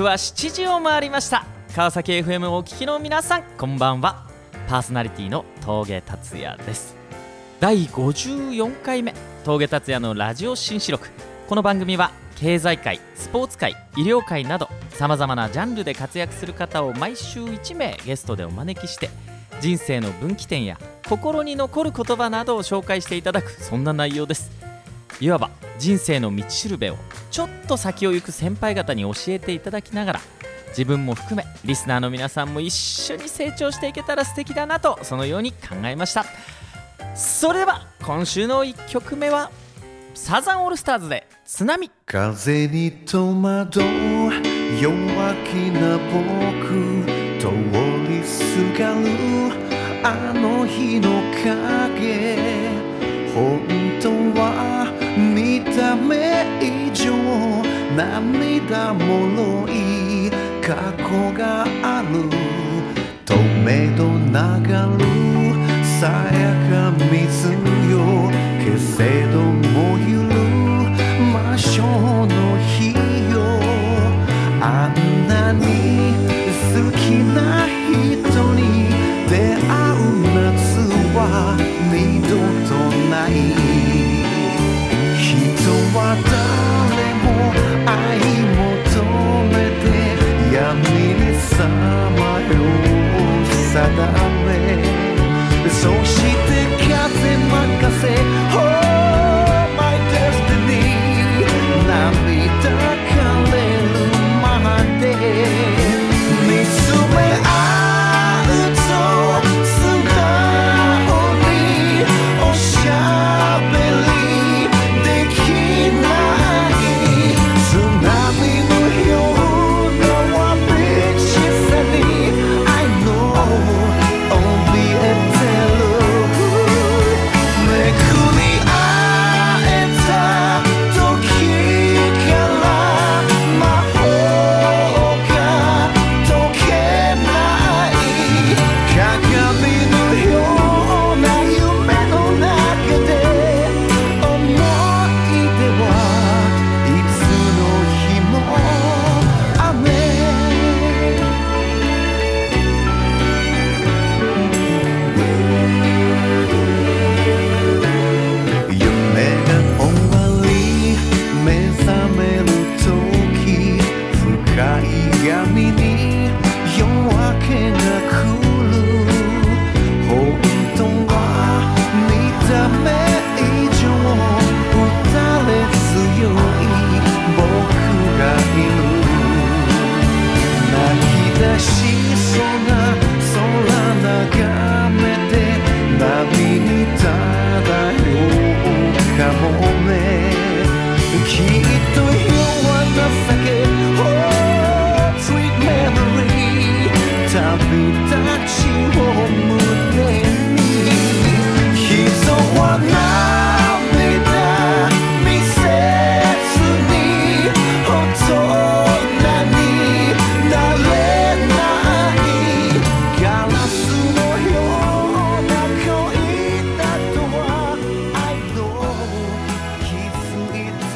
刻は7時を回りました。川崎 FM をお聞きの皆さんこんばんは。パーソナリティの峠達也です。第54回目峠達也のラジオ新四録。この番組は経済界スポーツ界医療界などさまざまなジャンルで活躍する方を毎週1名ゲストでお招きして人生の分岐点や心に残る言葉などを紹介していただくそんな内容です。いわば人生の道しるべをちょっと先を行く先輩方に教えていただきながら自分も含めリスナーの皆さんも一緒に成長していけたら素敵だなとそのように考えました。それでは今週の1曲目はサザンオールスターズで「津波」風に戸惑う弱気な僕通りすがるあの日の影。本当はため以上涙もろい過去がある。止めど流る。さやか水よ。消せど定めそして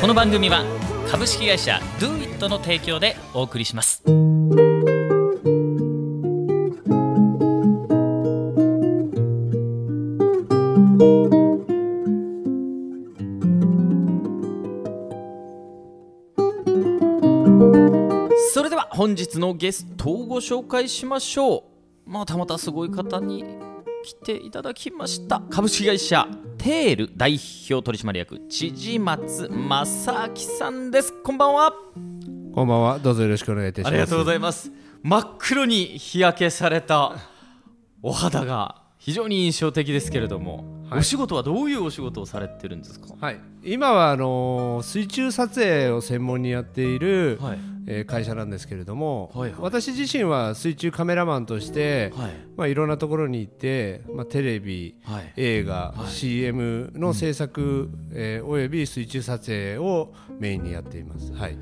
この番組は株式会社 DoIt の提供でお送りします。それでは本日のゲストをご紹介しましょう。またまたすごい方に来ていただきました株式会社テール代表取締役千々松正明さんですこんばんはこんばんは。どうぞよろしくお願いいたします。ありがとうございます真っ黒に日焼けされたお肌が非常に印象的ですけれども、はい。お仕事はどういうお仕事をされてるんですか？はい。今はあのー水中撮影を専門にやっている、はい。えー会社なんですけれども、はいはい。私自身は水中カメラマンとして、はい。まあいろんなところに行って、まあテレビ、はい。映画、はい。CM の制作、えーおよび水中撮影をメインにやっています。はい。へ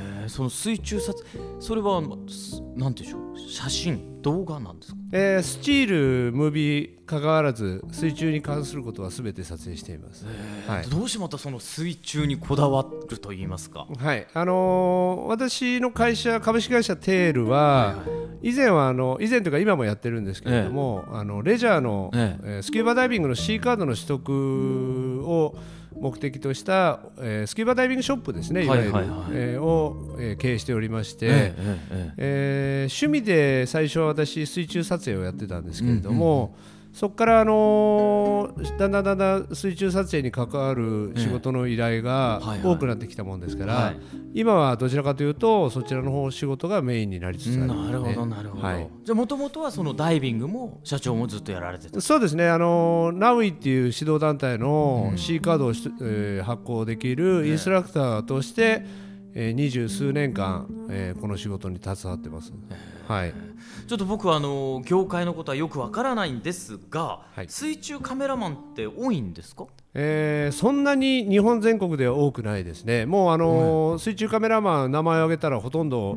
ーえーその水中撮それはすなんていうんでしょう写真動画なんですか？えースチールムービーかかわらず水中に関することは全て撮影しています、はい。どうしてまたその水中にこだわると言いますか？はい。あのー私の会社株式会社テールは、以前はあの以前というか今もやってるんですけれども、あのレジャーの、ええ。ースキューバダイビングの C カードの取得を目的とした、えースキューバダイビングショップですねいわゆる、はいえーを、えー経営しておりまして、えええええー趣味で最初は私水中撮影をやってたんですけれども、そこから、あのーだんだんだんだん水中撮影に関わる仕事の依頼が多くなってきたもんですから、はい。今はどちらかというとそちらの方仕事がメインになりつつあります、ね、なるほどなるほど、はい。じゃあもともとはそのダイビングも社長もずっとやられてた？そうですね、あのナウイっていう指導団体の C カードをし、えー発行できるインストラクターとして、えー二十数年間、えーこの仕事に携わってます。はい、ちょっと僕はあの業界のことはよくわからないんですが、はい。水中カメラマンって多いんですか？えーそんなに日本全国では多くないですね、もう、あの水中カメラマン、名前を挙げたらほとんど、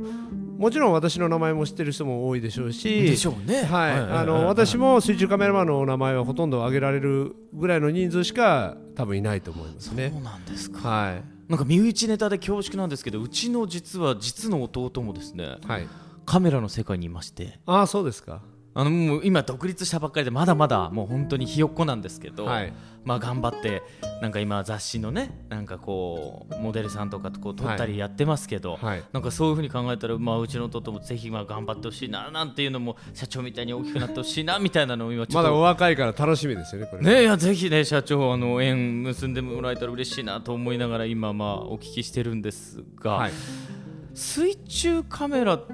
もちろん私の名前も知ってる人も多いでしょうし、でしょうね。はいはい。あの私も水中カメラマンの名前はほとんど挙げられるぐらいの人数しか多分いないと思いますね。そう。なんですか。はいなんか身内ネタで恐縮なんですけどうちの実は実の弟もですねはい、カメラの世界にいまして。ああそうですか。あのもう今独立したばっかりでまだまだもう本当にひよっこなんですけど、はいまあ頑張ってなんか今雑誌のねなんかこうモデルさんとかとこう撮ったりやってますけど、はいなんかそういうふうに考えたら、まあ、うちの弟もぜひまあ頑張ってほしいななんていうのも社長みたいに大きくなってほしいな みたいなのを今まだお。若いから楽しみですよね、これ。ねいやぜひね社長あの縁結んでもらえたら嬉しいなと思いながら今まあお聞きしてるんですが、はい、水中カメラっ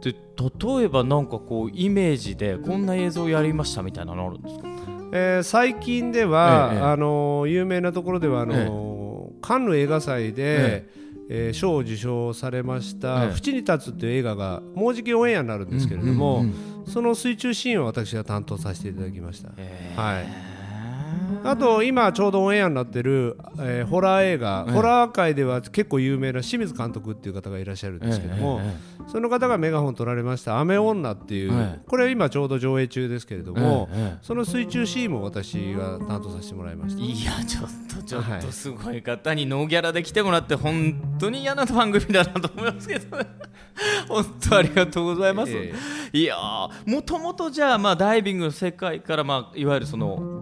て例えばなんかこうイメージでこんな映像やりましたみたいなのあるんですか？えー最近では、ええあの有名なところではあの、カンヌ映画祭で、えー賞を受賞されました「ええ。淵に立つ」という映画がもうじきオンエアになるんですけれども、その水中シーンを私が担当させていただきました。え。はいあと今ちょうどオンエアになってる、えーホラー映画、ええ。ホラー界では結構有名な清水監督っていう方がいらっしゃるんですけども、その方がメガホン取られました「雨女」っていう、ええ。これ今ちょうど上映中ですけれども、その水中シーンも私が担当させてもらいました。いやちょっとちょっはいとすごい方にノーギャラで来てもらって本当に嫌な番組だなと思いますけどね。本当ありがとうございます、え。いやーもともとじゃあまあダイビングの世界からまあいわゆるその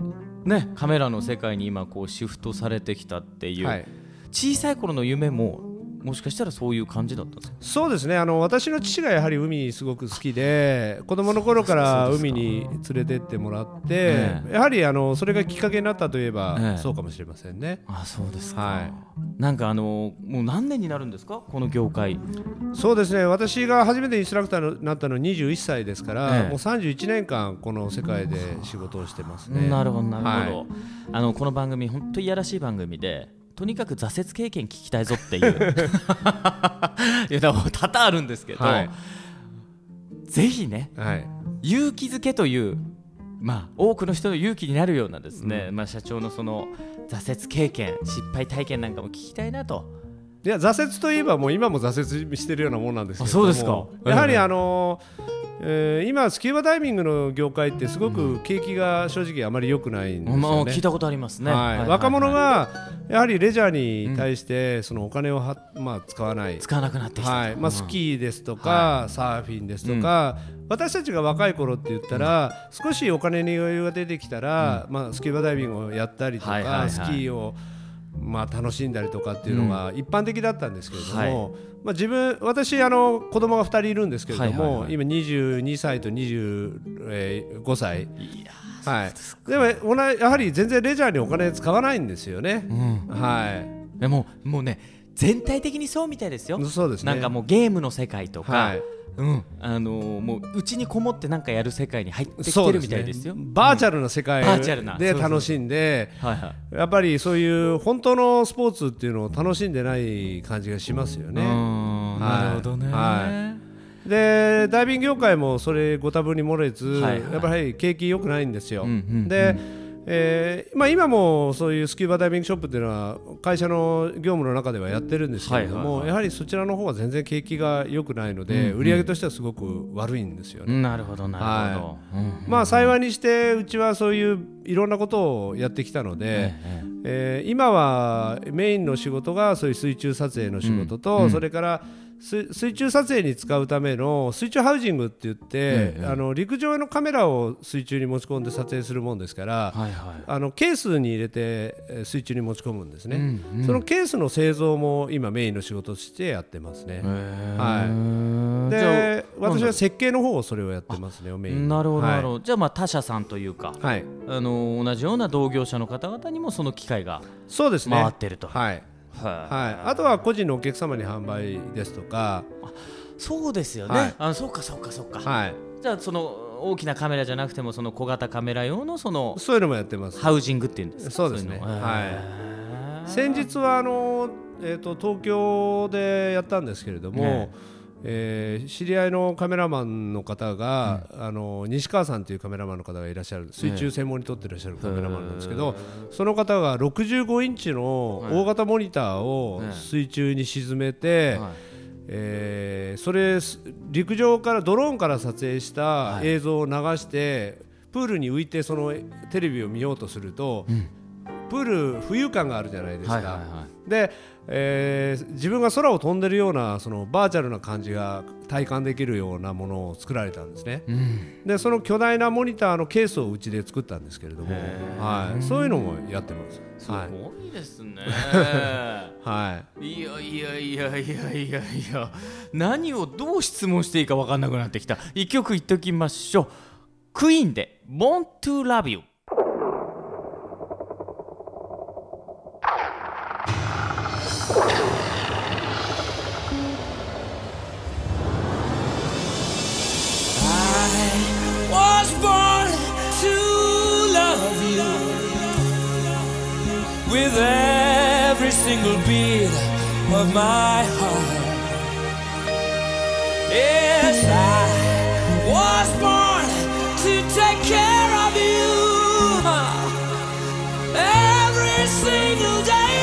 ねカメラの世界に今こうシフトされてきたっていう、はい。小さい頃の夢ももしかしたらそういう感じだったんですか？そうですね。あの私の父がやはり海すごく好きで 子供の頃から海に連れてってもらって、えやはりあのそれがきっかけになったといえば、ええ。そうかもしれませんね。あそうですか、はい。なんかあのもう何年になるんですか？この業界。そうですね。私が初めてインストラクターになったのは21歳ですから、ええ。もう31年間この世界で仕事をしてますね。なるほどなるほど、はい。あのこの番組本当にいやらしい番組でとにかく挫折経験聞きたいぞっていう。いや多々あるんですけど、はい。ぜひねはい。勇気づけというまあ多くの人の勇気になるようなですね、まあ社長のその挫折経験失敗体験なんかも聞きたいなと。いや挫折といえばもう今も挫折してるようなもんなんですけどあそうですか。もやはりええあのえー今スキューバダイビングの業界ってすごく景気が正直あまり良くないんですよね。まあ聞いたことありますね、はい。若者がやはりレジャーに対してそのお金をは、まあ、使わない、使わなくなってきたと、はい。まあ、スキーですとか、サーフィンですとか、私たちが若い頃って言ったら、少しお金に余裕が出てきたら、まあ、スキューバダイビングをやったりとか、スキーを、まあ、楽しんだりとかっていうのが一般的だったんですけれども、はい。まあ、自分私あの子供が2人いるんですけれども、はいはいはい。今22歳と25歳。はい、でも同じやはり全然レジャーにお金使わないんですよね。うん。はでももうね全体的にそうみたいですよい、そうですね。なんかもうゲームの世界とか、はい、うんあのーもううちにこもってなんかやる世界に入ってきてるみたいですよ。バーチャルな世界で楽しんで、はいはい。やっぱりそういう本当のスポーツっていうのを楽しんでない感じがしますよね。はいなるほどね。はでダイビング業界もそれご多分に漏れず、はいはいやっぱり景気良くないんですよ。うんうんうんでえーまあ、今もそういうスキューバダイビングショップっていうのは会社の業務の中ではやってるんですけれども、やはりそちらの方は全然景気が良くないので、売り上げとしてはすごく悪いんですよね。なるほどなるほど、うんまあ幸いにしてうちはそういういろんなことをやってきたので、ええー今はメインの仕事がそういう水中撮影の仕事と、それから水水中撮影に使うための水中ハウジングって言って、あの陸上のカメラを水中に持ち込んで撮影するもんですから、あのケースに入れてえー水中に持ち込むんですね、そのケースの製造も今メインの仕事としてやってますね、はい。で私は設計の方をそれをやってますねメインになるほどなるほはど、じゃあまあ他社さんというか、い、はい。あの同じような同業者の方々にもその機会がそうですね。回ってると、はいははい、あとは個人のお客様に販売ですとか、そうですよね、はい。あそうかそうかそうか、はい、じゃあその大きなカメラじゃなくてもその小型カメラ用のそのそういうのもやってます。ハウジングっていうんですか？そうですね。は。い。先日はあの、えー、と東京でやったんですけれども、ねえー知り合いのカメラマンの方が、あの西川さんというカメラマンの方がいらっしゃる水中専門に撮っていらっしゃるカメラマンなんですけど、その方が65インチの大型モニターをね水中に沈めて、はい。えーそれす陸上からドローンから撮影した映像を流して、プールに浮いてそのテレビを見ようとすると、プール浮遊感があるじゃないですか。はいはいはで、えー自分が空を飛んでるようなそのバーチャルな感じが体感できるようなものを作られたんですね。でその巨大なモニターのケースをうちで作ったんですけれども、はい、そういうのもやってます。すはいごいですね、はい。い、やいやいやいやいやいや。何をどう質問していいか分かんなくなってきた。一曲言っときましょう。クイーンで「Born to Love You」single beat of my heart. Yes, I was born to take care of you every single day.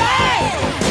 Hey!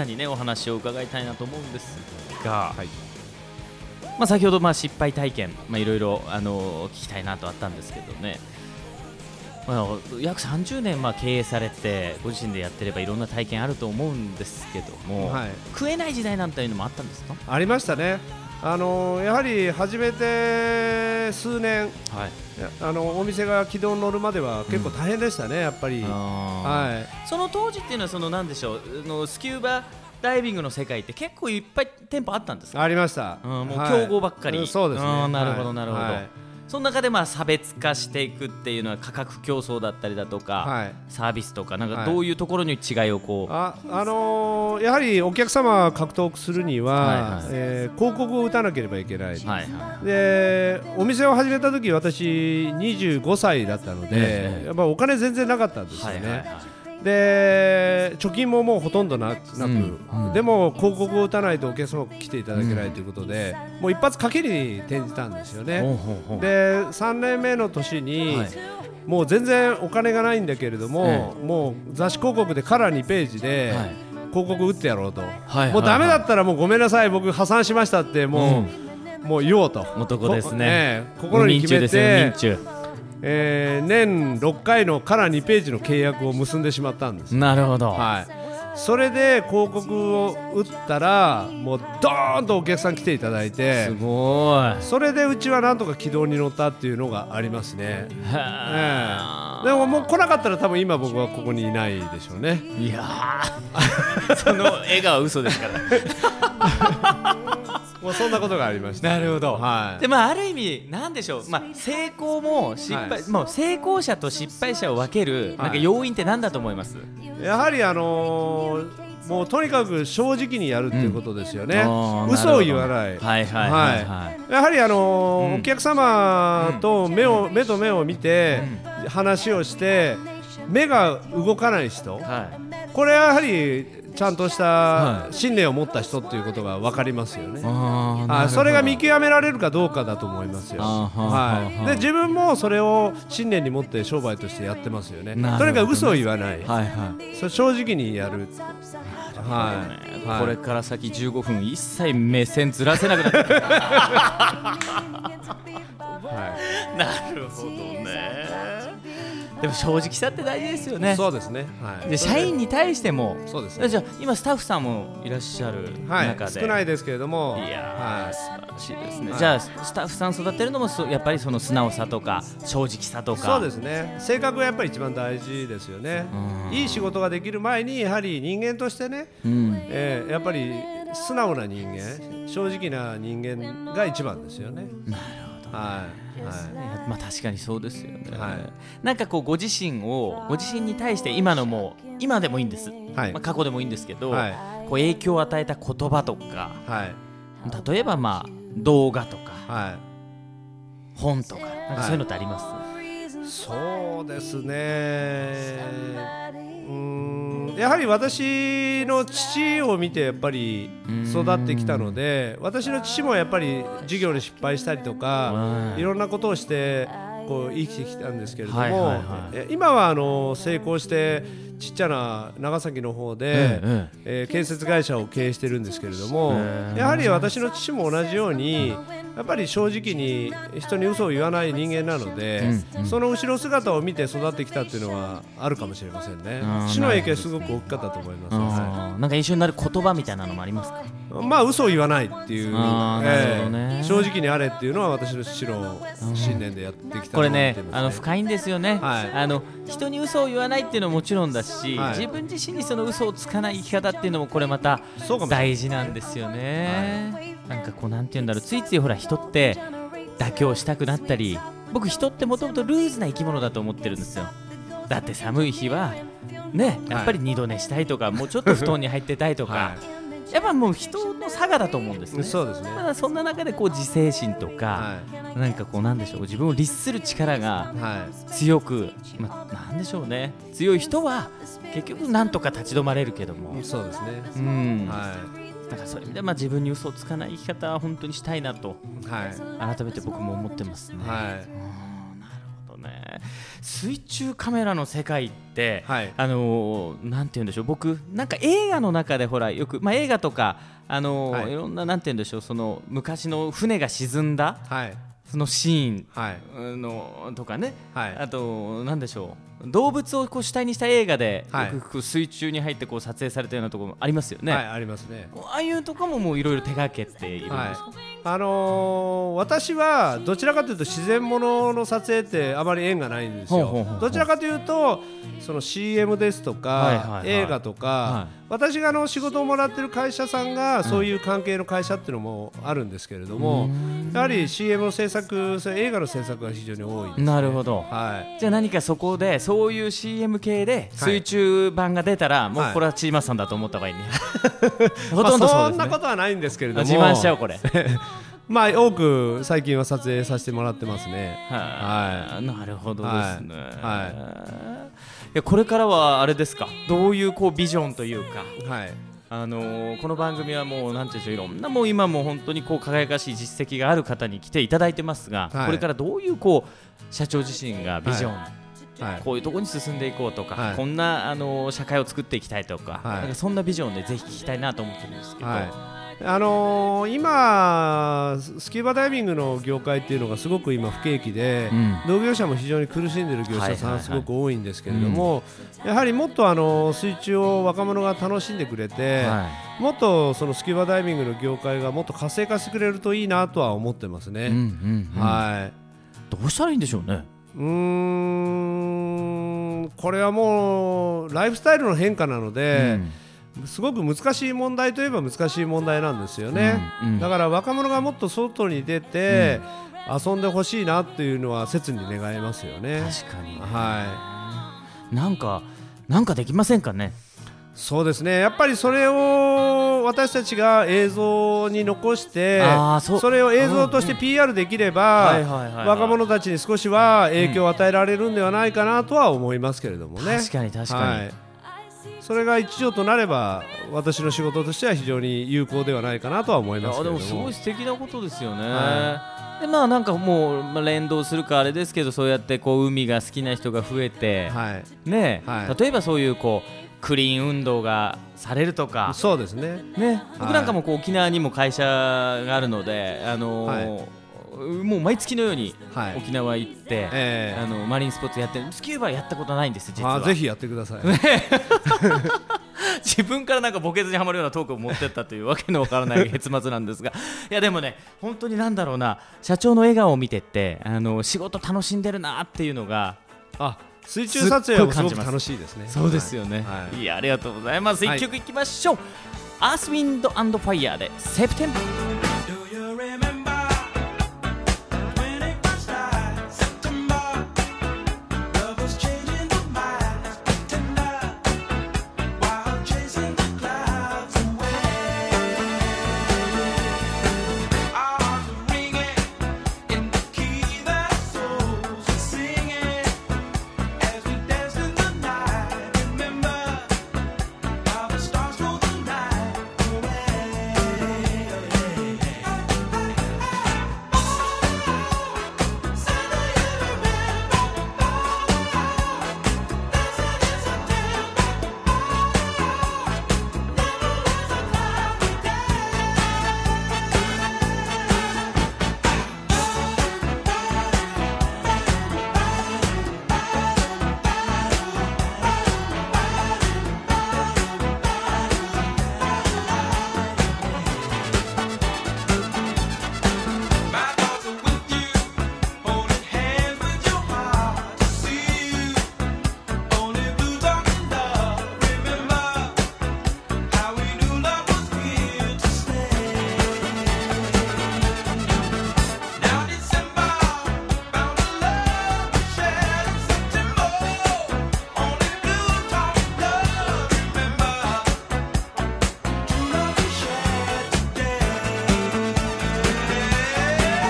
さんにねお話を伺いたいなと思うんですが、はい。まあ、先ほどまあ失敗体験、まあ、いろいろあの聞きたいなとあったんですけどね、まあ、約30年まあ経営されてご自身でやってればいろんな体験あると思うんですけども、はい。食えない時代なんていうのもあったんですか、ありましたねあのやはり始めて数年はい、あのお店が軌道に乗るまでは結構大変でしたね、やっぱり。ははい。その当時っていうのはそのなんでしょうあのスキューバダイビングの世界って結構いっぱい店舗あったんですか？ありました。うんもうはい。競合ばっかり。うんそうですね。うんなるほどはい。なるほど。はいその中でまあ差別化していくっていうのは価格競争だったりだとか、はい。サービスとかなんかはい。どういうところに違いをこう、ああのーやはりお客様を獲得するには、はいはい。えー広告を打たなければいけない、はいはでお店を始めた時私25歳だったので、ええ。やっぱお金全然なかったんですいよね、はいはいはいで貯金ももうほとんどななく、うん。うんでも広告を打たないとお客様来ていただけないということで、もう一発賭けに転じたんですよね。ほうほうほう。で3年目の年に、はい。もう全然お金がないんだけれども、もう雑誌広告でカラー2ページではい。広告打ってやろうと、はいもうダメだったらもうごめんなさい僕破産しましたってもう,、もう言おうと。男ですね。こええ心に決めて、えー年6回のカラー2ページの契約を結んでしまったんです。中なるほど、はい。それで広告を打ったらもうドーンとお客さん来ていただいてすごい。それでうちはなんとか軌道に乗ったっていうのがありますね、えでももう来なかったら多分今僕はここにいないでしょうね。いいやー。その笑顔は嘘ですから もうそんなことがありましたなるほど。はい。でまあある意味なんでしょう、まあ、成功も失敗、はい。もう成功者と失敗者を分ける、なんか要因って何だと思います？やはりあのーもうとにかく正直にやるっていうことですよね、あー嘘を言わない、はいはいはいはい、やはりあのーうん。お客様と目を、目と目を見て話をして目が動かない人。はい。これはやはりちゃんとしはた信念を持った人っていうことが分かりますよね。ああそれが見極められるかどうかだと思いますよ。はい、はあで自分もそれを信念に持って商売としてやってますよね。とにかく嘘を言わない、はいはい。それ正直にやる。はい、はい。これから先15分一切目線ずらせなくなって は なるほどねでも正直さって大事ですよねい、そうですね。はい。で社員に対してもそうですね。じゃあ今スタッフさんもいらっしゃるはい中、で、少ないですけれども、いやー、は素晴らしいですね、はいじゃあスタッフさん育てるのもそやっぱりその素直さとか正直さとい、かそうですね。性格がやっぱり一番大事ですよね。うんいい仕事ができる前にやはり人間としてね、うんえーやっぱり素直な人間、正直な人間が一番ですよね。なるほどはい、はい。まあ確かにそうですよね、はい。なんかこうご自身をご自身に対して今のもう今でもいいんです、はい。まあ、過去でもいいんですけど、はい。こう影響を与えた言葉とかはい、例えばまあ動画とかは本とかなんかそういうのってあります、い。そうですね。うーん、やはり私の父を見てやっぱり育ってきたので、私の父もやっぱり授業で失敗したりとか、うんいろんなことをしてこう生きてきたんですけれども、今はあの成功してちっちゃな長崎の方で、ええー建設会社を経営してるんですけれども、やはり私の父も同じようにやっぱり正直に人に嘘を言わない人間なので、その後ろ姿を見て育ってきたっていうのはあるかもしれませんね。父の影響はすごく大きかったと思います、なんか印象になる言葉みたいなのもありますか？いまあ嘘を言わないっていう、ええ。正直にあれっていうのは私の父の信念でやってきたこれねあの深いんですよね、はい。あの人に嘘を言わないっていうのももちろんだし、はい。自分自身にその嘘をつかない生き方っていうのもこれまた大事なんですよね、なんかこうなんて言うんだろう。ついついほら人って妥協したくなったり僕人ってもともとルーズな生き物だと思ってるんですよ。だって寒い日はねやっぱり二度寝したいとか、もうちょっと布団に入ってたいとか、はやっぱもう人の差がだと思うんですね。そうですね。ただそんな中でこう自制心とか、はなんかこうなんでしょう自分を律する力がいはい。強く、まあ、なんでしょうね。強い人は結局なんとか立ち止まれるけども、そうですね。うん。はだからそういう意味でまあ自分に嘘をつかない生き方は本当にしたいなといはい。改めて僕も思ってますね。はい。なるほどね。水中カメラの世界って、はい。あのーなんて言うんでしょう。僕なんか映画の中でほらよく、まあ、映画とか、あのーはい。い、ろんななんて言うんでしょう。その昔の船が沈んだはい。そのシーンはい。のとかね、はい。あとなんでしょう動物をこう主体にした映画で、はい。水中に入ってこう撮影されたようなところもありますよね、はいありますね。ああいうとこももういろいろ手掛けているんですか、はい。あのー私はどちらかというと自然ものの撮影ってあまり縁がないんですよ。ほうほうほうほう。どちらかというとその CM ですとか、映画とか、はい。私があの仕事をもらってる会社さんがそういう関係の会社っていうのもあるんですけれども、やはり CM の制作映画の制作が非常に多いです、ね、なるほど。はい。じゃあ何かそこでそういう CM 系で水中版が出たら、もうはいこれはチーマさんだと思った方がいいね。ほ まあとんどそうですね、そんなことはないんですけれども。自慢しちゃおうこれ。まあ多く最近は撮影させてもらってますね。はい、なるほどですね、はい。やこれからはあれですか？どういうこうビジョンというか。はい。あのーこの番組はもうなんていうんでしょういろんなもう今もう本当にこう輝かしい実績がある方に来ていただいてますが、はい。これからどういうこう社長自身がビジョン、はいこういうところに進んでいこうとか、はい。こんなあのー社会を作っていきたいとか,、はい。なんかそんなビジョンでぜひ聞きたいなと思ってるんですけど、はい。あのー今スキューバダイビングの業界っていうのがすごく今不景気で、うん。同業者も非常に苦しんでいる業者はいはいはい。さんすごく多いんですけれども、やはりもっとあの水中を若者が楽しんでくれて、はもっとそのスキューバダイビングの業界がもっと活性化してくれるといいなとは思ってますい、ね。うんうんうん。はい。どうしたらいいんでしょうね。うーんこれはもうライフスタイルの変化なので、すごく難しい問題といえば難しい問題なんですよね、うんうん。だから若者がもっと外に出て、遊んでほしいなっていうのは切に願いますよね。確かに、はなんかなんかできませんかね？そうですね。やっぱりそれを私たちが映像に残してそう。れを映像として PR できれば若者たちに少しは影響を与えられるんではないかなとは思いますけれどもね。確かに確かに、はい、それが一助となれば私の仕事としては非常に有効ではないかなとは思いますけれども。あでもすごい素敵なことですよね。はでまあなんかもう、まあ、連動するかあれですけどそうやってこう海が好きな人が増えて、はい、ね、はい。例えばそういうこうクリーン運動がされるとか、そうですね。ね、僕なんかもこう沖縄にも会社があるので、あのーもう毎月のようにはい。沖縄行って、ええ。あのマリンスポーツやってスキューバやったことないんです実は。あぜひやってください、自分からなんか墓穴にはまるようなトークを持ってったというわけのわからない 結末なんですが。いやでもね本当になんだろうな。社長の笑顔を見てってあの仕事楽しんでるなっていうのがあ水中撮影はすごく楽しいですね。そうですよね、はい。い、やありがとうございます、はい一曲いきましょう、アースウィンドファイヤーでセプテンバー